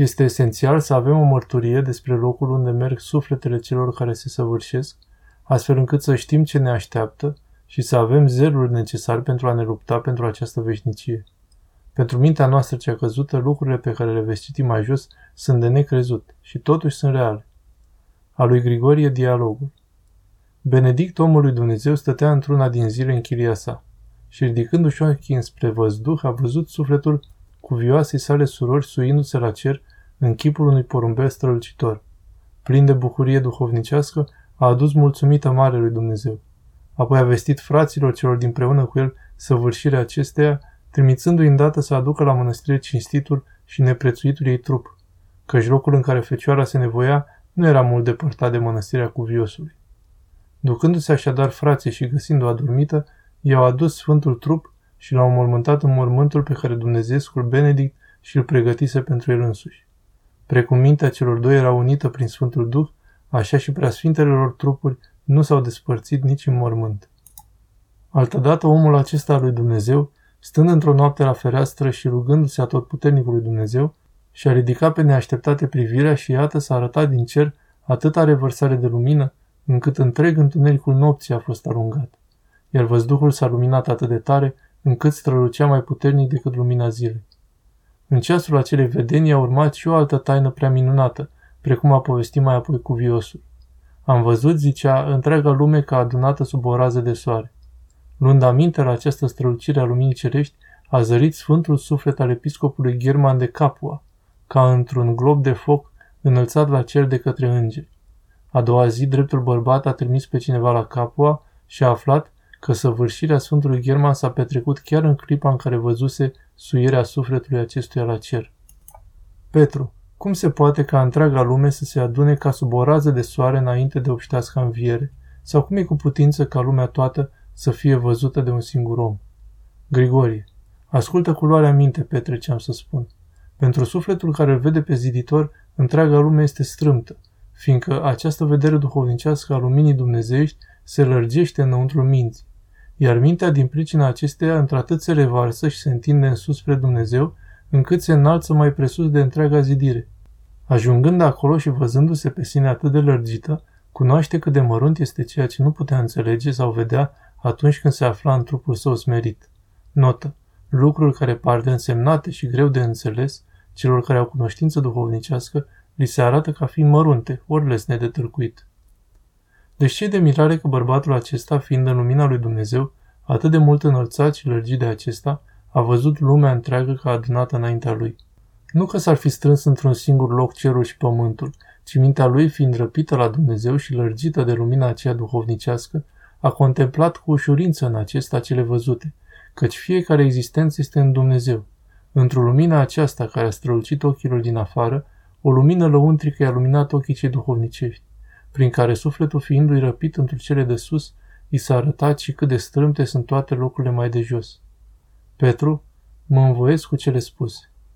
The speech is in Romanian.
Este esențial să avem o mărturie despre locul unde merg sufletele celor care se săvârșesc, astfel încât să știm ce ne așteaptă și să avem zelul necesar pentru a ne lupta pentru această veșnicie. Pentru mintea noastră cea căzută, lucrurile pe care le veți citi mai jos sunt de necrezut și totuși sunt reale. A lui Grigorie dialogul. Benedict, omul lui Dumnezeu, stătea într-una din zile în chilia sa și ridicându-și ochii înspre văzduh, a văzut sufletul cu vioasei sale surori suindu-se la cer în chipul unui porumbel strălucitor. Plin de bucurie duhovnicească, a adus mulțumită mare lui Dumnezeu. Apoi a vestit fraților celor dinpreună cu el săvârșirea acesteia, trimițându-i îndată să aducă la mănăstire cinstitul și neprețuitul ei trup, căci locul în care fecioara se nevoia nu era mult depărtat de mănăstirea cuviosului. Ducându-se așadar frații și găsind-o adormită, i-au adus sfântul trup și l-au mormântat în mormântul pe care Dumnezeescul Benedict și îl pregătise pentru el însuși. Precum mintea celor doi era unită prin Sfântul Duh, așa și preasfintele lor trupuri nu s-au despărțit nici în mormânt. Altădată omul acesta al lui Dumnezeu, stând într-o noapte la fereastră și rugându-se a tot puternicului Dumnezeu, și-a ridicat pe neașteptate privirea și iată s-a arătat din cer atâta revărsare de lumină, încât întreg întunericul nopții a fost aruncat. Iar văzduhul s-a luminat atât de tare, încât strălucea mai puternic decât lumina zilei. În ceasul acelei vedenii a urmat și o altă taină prea minunată, precum a povestit mai apoi cu viosul. Am văzut, zicea, întreaga lume ca adunată sub o rază de soare. Luând aminte la această strălucire a luminii cerești, a zărit sfântul suflet al episcopului German de Capua, ca într-un glob de foc înălțat la cer de către îngeri. A doua zi, dreptul bărbat a trimis pe cineva la Capua și a aflat că săvârșirea Sfântului German s-a petrecut chiar în clipa în care văzuse suirea sufletului acestuia la cer. Petru, cum se poate ca întreaga lume să se adune ca sub o rază de soare înainte de obștească înviere? Sau cum e cu putință ca lumea toată să fie văzută de un singur om? Grigorie, ascultă cu luarea minte, Petre, ce am să spun. Pentru sufletul care îl vede pe ziditor, întreaga lume este strâmtă, fiindcă această vedere duhovnicească a luminii dumnezeiești se lărgește înăuntru minții iar mintea din pricina acesteia într-atât se revarsă și se întinde în sus spre Dumnezeu, încât se înalță mai presus de întreaga zidire. Ajungând acolo și văzându-se pe sine atât de lărgită, cunoaște cât de mărunt este ceea ce nu putea înțelege sau vedea atunci când se afla în trupul său smerit. Notă. Lucruri care par de însemnate și greu de înțeles, celor care au cunoștință duhovnicească, li se arată ca fiind mărunte, ori lesne de târcuit. Deci ce de mirare că bărbatul acesta, fiind în lumina lui Dumnezeu, atât de mult înălțat și lărgit de acesta, a văzut lumea întreagă ca adunată înaintea lui. Nu că s-ar fi strâns într-un singur loc cerul și pământul, ci mintea lui, fiind răpită la Dumnezeu și lărgită de lumina aceea duhovnicească, a contemplat cu ușurință în acesta cele văzute, căci fiecare existență este în Dumnezeu. Într-o lumină aceasta care a strălucit ochilor din afară, o lumină lăuntrică i-a luminat ochii cei duhovnicești prin care sufletul fiindu-i răpit într cele de sus, i s-a arătat și cât de strâmte sunt toate locurile mai de jos. Petru, mă învoiesc cu cele spuse.